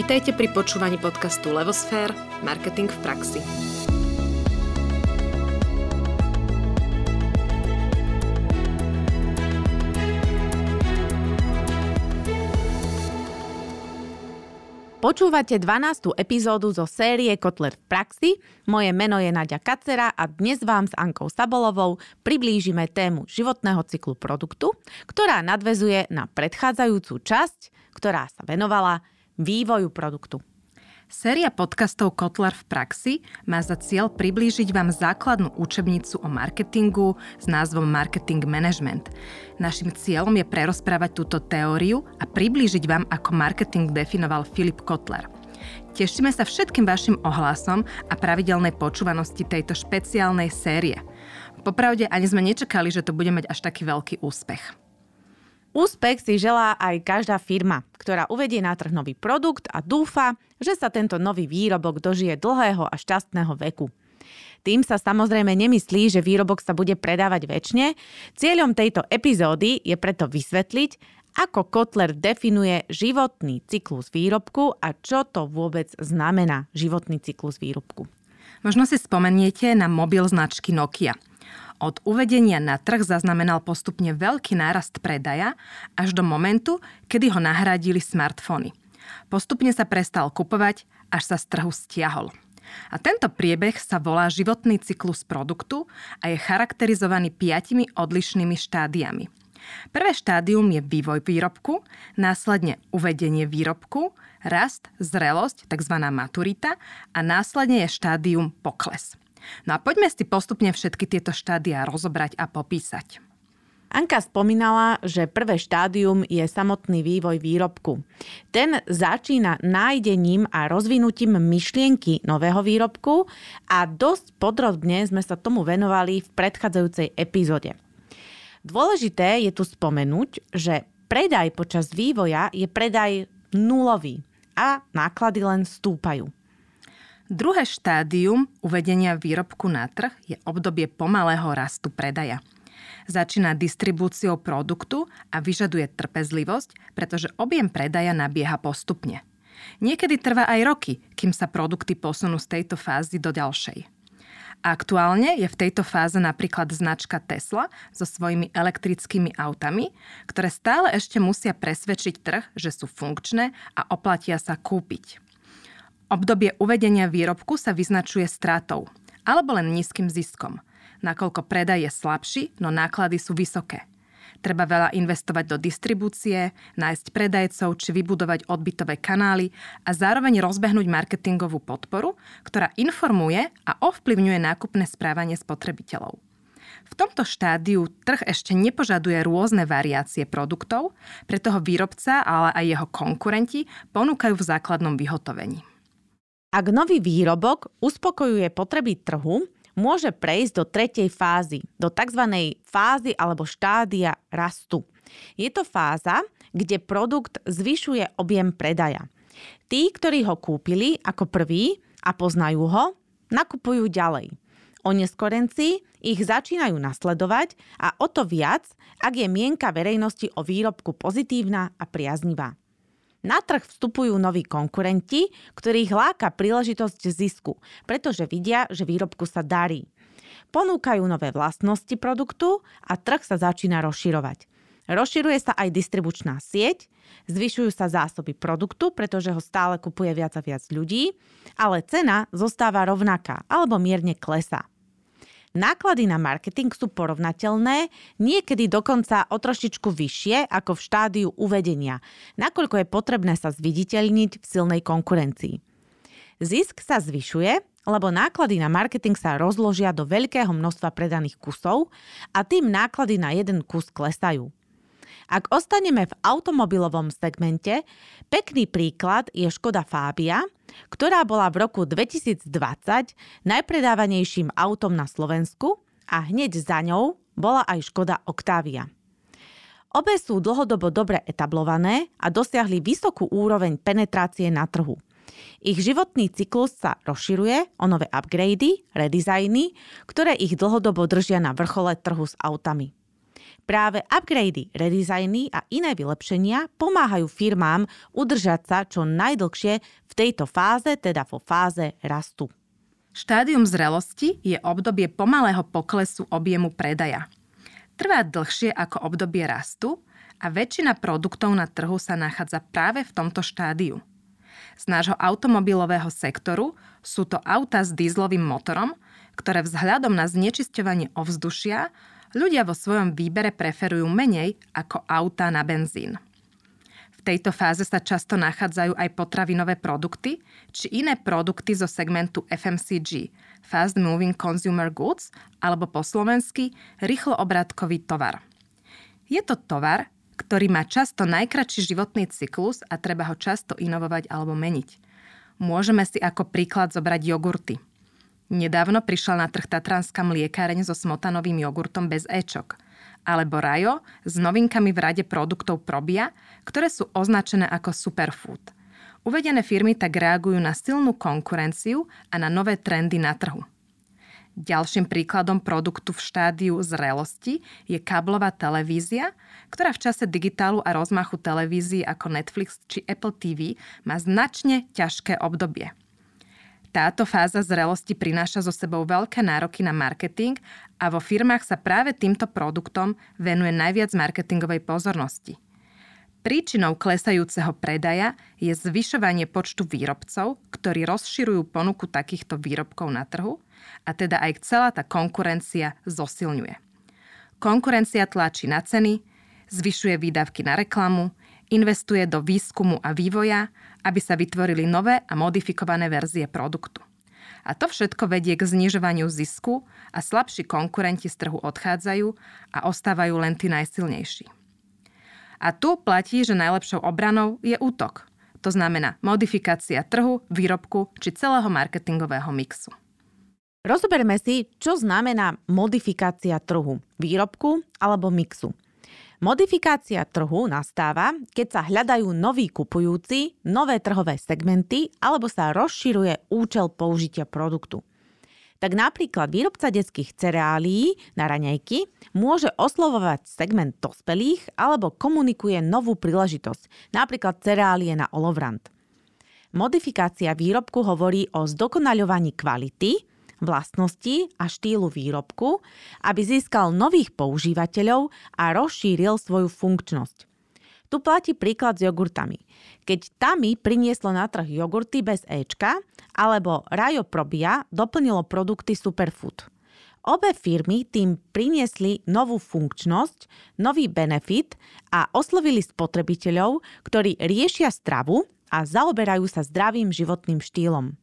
Vitajte pri počúvaní podcastu Levosfér – Marketing v praxi. Počúvate 12. epizódu zo série Kotler v praxi. Moje meno je Nadia Kacera a dnes vám s Ankou Sabolovou priblížime tému životného cyklu produktu, ktorá nadvezuje na predchádzajúcu časť, ktorá sa venovala vývoju produktu. Séria podcastov Kotler v praxi má za cieľ priblížiť vám základnú učebnicu o marketingu s názvom Marketing Management. Našim cieľom je prerozprávať túto teóriu a priblížiť vám, ako marketing definoval Filip Kotler. Tešíme sa všetkým vašim ohlasom a pravidelnej počúvanosti tejto špeciálnej série. Popravde ani sme nečakali, že to bude mať až taký veľký úspech. Úspech si želá aj každá firma, ktorá uvedie na trh nový produkt a dúfa, že sa tento nový výrobok dožije dlhého a šťastného veku. Tým sa samozrejme nemyslí, že výrobok sa bude predávať väčšine. Cieľom tejto epizódy je preto vysvetliť, ako Kotler definuje životný cyklus výrobku a čo to vôbec znamená životný cyklus výrobku. Možno si spomeniete na mobil značky Nokia – od uvedenia na trh zaznamenal postupne veľký nárast predaja až do momentu, kedy ho nahradili smartfóny. Postupne sa prestal kupovať, až sa z trhu stiahol. A tento priebeh sa volá životný cyklus produktu a je charakterizovaný piatimi odlišnými štádiami. Prvé štádium je vývoj výrobku, následne uvedenie výrobku, rast, zrelosť, tzv. maturita a následne je štádium pokles. No a poďme si postupne všetky tieto štádia rozobrať a popísať. Anka spomínala, že prvé štádium je samotný vývoj výrobku. Ten začína nájdením a rozvinutím myšlienky nového výrobku a dosť podrobne sme sa tomu venovali v predchádzajúcej epizóde. Dôležité je tu spomenúť, že predaj počas vývoja je predaj nulový a náklady len stúpajú. Druhé štádium uvedenia výrobku na trh je obdobie pomalého rastu predaja. Začína distribúciou produktu a vyžaduje trpezlivosť, pretože objem predaja nabieha postupne. Niekedy trvá aj roky, kým sa produkty posunú z tejto fázy do ďalšej. Aktuálne je v tejto fáze napríklad značka Tesla so svojimi elektrickými autami, ktoré stále ešte musia presvedčiť trh, že sú funkčné a oplatia sa kúpiť. Obdobie uvedenia výrobku sa vyznačuje stratou alebo len nízkym ziskom, nakoľko predaj je slabší, no náklady sú vysoké. Treba veľa investovať do distribúcie, nájsť predajcov či vybudovať odbytové kanály a zároveň rozbehnúť marketingovú podporu, ktorá informuje a ovplyvňuje nákupné správanie spotrebiteľov. V tomto štádiu trh ešte nepožaduje rôzne variácie produktov, preto ho výrobca, ale aj jeho konkurenti ponúkajú v základnom vyhotovení. Ak nový výrobok uspokojuje potreby trhu, môže prejsť do tretej fázy, do tzv. fázy alebo štádia rastu. Je to fáza, kde produkt zvyšuje objem predaja. Tí, ktorí ho kúpili ako prvý a poznajú ho, nakupujú ďalej. Oneskorenci ich začínajú nasledovať a o to viac, ak je mienka verejnosti o výrobku pozitívna a priaznivá. Na trh vstupujú noví konkurenti, ktorých láka príležitosť zisku, pretože vidia, že výrobku sa darí. Ponúkajú nové vlastnosti produktu a trh sa začína rozširovať. Rozširuje sa aj distribučná sieť, zvyšujú sa zásoby produktu, pretože ho stále kupuje viac a viac ľudí, ale cena zostáva rovnaká alebo mierne klesá. Náklady na marketing sú porovnateľné, niekedy dokonca o trošičku vyššie ako v štádiu uvedenia, nakoľko je potrebné sa zviditeľniť v silnej konkurencii. Zisk sa zvyšuje, lebo náklady na marketing sa rozložia do veľkého množstva predaných kusov a tým náklady na jeden kus klesajú. Ak ostaneme v automobilovom segmente, pekný príklad je Škoda Fábia, ktorá bola v roku 2020 najpredávanejším autom na Slovensku a hneď za ňou bola aj Škoda Octavia. Obe sú dlhodobo dobre etablované a dosiahli vysokú úroveň penetrácie na trhu. Ich životný cyklus sa rozširuje o nové upgrady, redizajny, ktoré ich dlhodobo držia na vrchole trhu s autami. Práve upgrady, redizajny a iné vylepšenia pomáhajú firmám udržať sa čo najdlhšie v tejto fáze, teda vo fáze rastu. Štádium zrelosti je obdobie pomalého poklesu objemu predaja. Trvá dlhšie ako obdobie rastu a väčšina produktov na trhu sa nachádza práve v tomto štádiu. Z nášho automobilového sektoru sú to auta s dízlovým motorom, ktoré vzhľadom na znečisťovanie ovzdušia ľudia vo svojom výbere preferujú menej ako auta na benzín. V tejto fáze sa často nachádzajú aj potravinové produkty či iné produkty zo segmentu FMCG, Fast Moving Consumer Goods, alebo po slovensky rýchlo obratkový tovar. Je to tovar, ktorý má často najkračší životný cyklus a treba ho často inovovať alebo meniť. Môžeme si ako príklad zobrať jogurty. Nedávno prišla na trh tatranská mliekáreň so smotanovým jogurtom bez Ečok – alebo Rajo s novinkami v rade produktov Probia, ktoré sú označené ako superfood. Uvedené firmy tak reagujú na silnú konkurenciu a na nové trendy na trhu. Ďalším príkladom produktu v štádiu zrelosti je káblová televízia, ktorá v čase digitálu a rozmachu televízií ako Netflix či Apple TV má značne ťažké obdobie. Táto fáza zrelosti prináša so sebou veľké nároky na marketing a vo firmách sa práve týmto produktom venuje najviac marketingovej pozornosti. Príčinou klesajúceho predaja je zvyšovanie počtu výrobcov, ktorí rozširujú ponuku takýchto výrobkov na trhu a teda aj celá tá konkurencia zosilňuje. Konkurencia tlačí na ceny, zvyšuje výdavky na reklamu, investuje do výskumu a vývoja aby sa vytvorili nové a modifikované verzie produktu. A to všetko vedie k znižovaniu zisku a slabší konkurenti z trhu odchádzajú a ostávajú len tí najsilnejší. A tu platí, že najlepšou obranou je útok. To znamená modifikácia trhu, výrobku či celého marketingového mixu. Rozoberme si, čo znamená modifikácia trhu, výrobku alebo mixu. Modifikácia trhu nastáva, keď sa hľadajú noví kupujúci, nové trhové segmenty alebo sa rozširuje účel použitia produktu. Tak napríklad výrobca detských cereálií na raňajky môže oslovovať segment dospelých alebo komunikuje novú príležitosť, napríklad cereálie na olovrant. Modifikácia výrobku hovorí o zdokonaľovaní kvality, vlastnosti a štýlu výrobku, aby získal nových používateľov a rozšíril svoju funkčnosť. Tu platí príklad s jogurtami. Keď Tami prinieslo na trh jogurty bez Ečka, alebo Rajo Probia doplnilo produkty Superfood. Obe firmy tým priniesli novú funkčnosť, nový benefit a oslovili spotrebiteľov, ktorí riešia stravu a zaoberajú sa zdravým životným štýlom.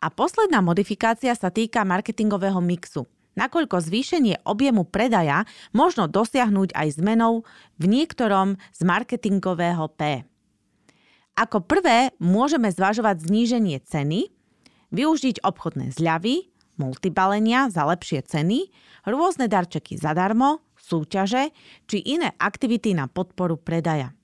A posledná modifikácia sa týka marketingového mixu. Nakoľko zvýšenie objemu predaja možno dosiahnuť aj zmenou v niektorom z marketingového P. Ako prvé môžeme zvažovať zníženie ceny, využiť obchodné zľavy, multibalenia za lepšie ceny, rôzne darčeky zadarmo, súťaže či iné aktivity na podporu predaja.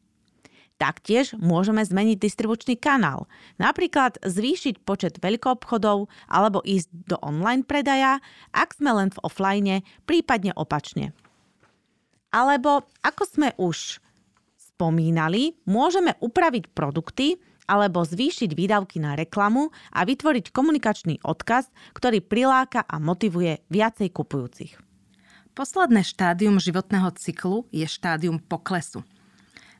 Taktiež môžeme zmeniť distribučný kanál, napríklad zvýšiť počet veľkoobchodov alebo ísť do online predaja, ak sme len v offline, prípadne opačne. Alebo, ako sme už spomínali, môžeme upraviť produkty alebo zvýšiť výdavky na reklamu a vytvoriť komunikačný odkaz, ktorý priláka a motivuje viacej kupujúcich. Posledné štádium životného cyklu je štádium poklesu –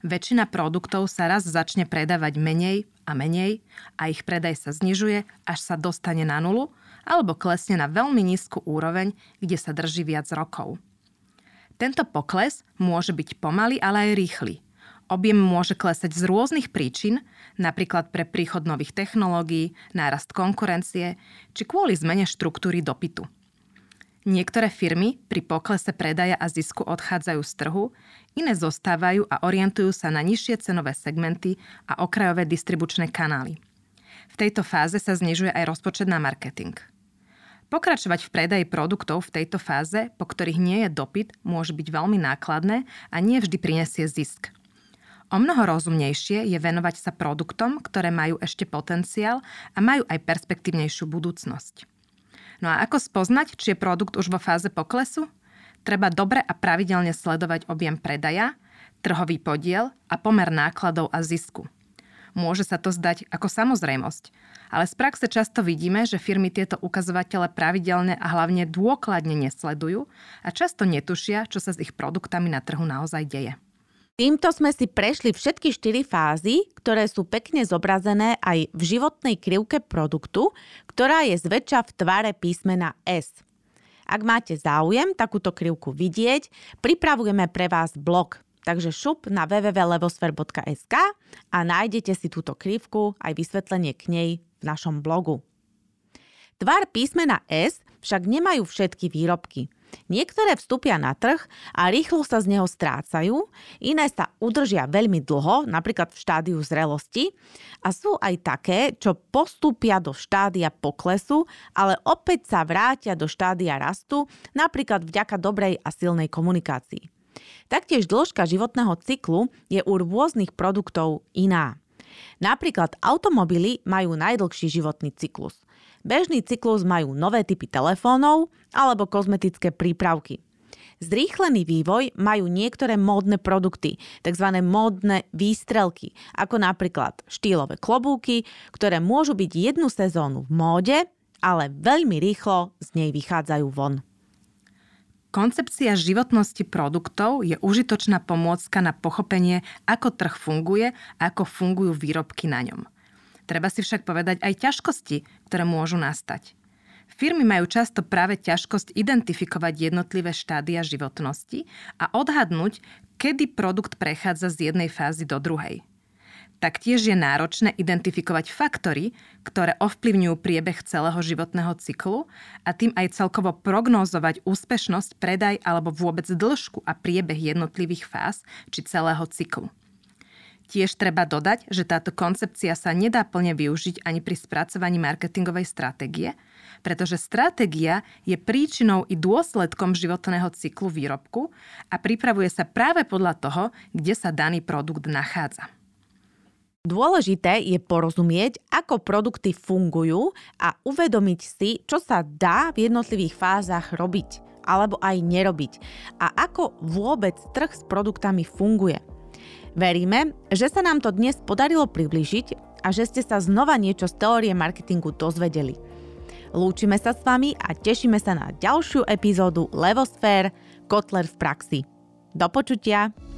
väčšina produktov sa raz začne predávať menej a menej a ich predaj sa znižuje, až sa dostane na nulu alebo klesne na veľmi nízku úroveň, kde sa drží viac rokov. Tento pokles môže byť pomalý, ale aj rýchly. Objem môže klesať z rôznych príčin, napríklad pre príchod nových technológií, nárast konkurencie či kvôli zmene štruktúry dopytu. Niektoré firmy pri poklese predaja a zisku odchádzajú z trhu, iné zostávajú a orientujú sa na nižšie cenové segmenty a okrajové distribučné kanály. V tejto fáze sa znižuje aj rozpočet na marketing. Pokračovať v predaji produktov v tejto fáze, po ktorých nie je dopyt, môže byť veľmi nákladné a nie vždy prinesie zisk. O mnoho rozumnejšie je venovať sa produktom, ktoré majú ešte potenciál a majú aj perspektívnejšiu budúcnosť. No a ako spoznať, či je produkt už vo fáze poklesu? treba dobre a pravidelne sledovať objem predaja, trhový podiel a pomer nákladov a zisku. Môže sa to zdať ako samozrejmosť, ale z praxe často vidíme, že firmy tieto ukazovatele pravidelne a hlavne dôkladne nesledujú a často netušia, čo sa s ich produktami na trhu naozaj deje. Týmto sme si prešli všetky štyri fázy, ktoré sú pekne zobrazené aj v životnej krivke produktu, ktorá je zväčša v tvare písmena S. Ak máte záujem takúto krivku vidieť, pripravujeme pre vás blog Takže šup na www.levosfer.sk a nájdete si túto krivku aj vysvetlenie k nej v našom blogu. Tvar písmena S však nemajú všetky výrobky. Niektoré vstúpia na trh a rýchlo sa z neho strácajú, iné sa udržia veľmi dlho, napríklad v štádiu zrelosti, a sú aj také, čo postúpia do štádia poklesu, ale opäť sa vrátia do štádia rastu, napríklad vďaka dobrej a silnej komunikácii. Taktiež dĺžka životného cyklu je u rôznych produktov iná. Napríklad automobily majú najdlhší životný cyklus. Bežný cyklus majú nové typy telefónov alebo kozmetické prípravky. Zrýchlený vývoj majú niektoré módne produkty, tzv. módne výstrelky, ako napríklad štýlové klobúky, ktoré môžu byť jednu sezónu v móde, ale veľmi rýchlo z nej vychádzajú von. Koncepcia životnosti produktov je užitočná pomôcka na pochopenie, ako trh funguje a ako fungujú výrobky na ňom. Treba si však povedať aj ťažkosti, ktoré môžu nastať. Firmy majú často práve ťažkosť identifikovať jednotlivé štádia životnosti a odhadnúť, kedy produkt prechádza z jednej fázy do druhej. Taktiež je náročné identifikovať faktory, ktoré ovplyvňujú priebeh celého životného cyklu a tým aj celkovo prognózovať úspešnosť, predaj alebo vôbec dĺžku a priebeh jednotlivých fáz či celého cyklu. Tiež treba dodať, že táto koncepcia sa nedá plne využiť ani pri spracovaní marketingovej stratégie, pretože stratégia je príčinou i dôsledkom životného cyklu výrobku a pripravuje sa práve podľa toho, kde sa daný produkt nachádza. Dôležité je porozumieť, ako produkty fungujú a uvedomiť si, čo sa dá v jednotlivých fázach robiť alebo aj nerobiť a ako vôbec trh s produktami funguje. Veríme, že sa nám to dnes podarilo približiť a že ste sa znova niečo z teórie marketingu dozvedeli. Lúčime sa s vami a tešíme sa na ďalšiu epizódu Levosfér Kotler v praxi. Do počutia!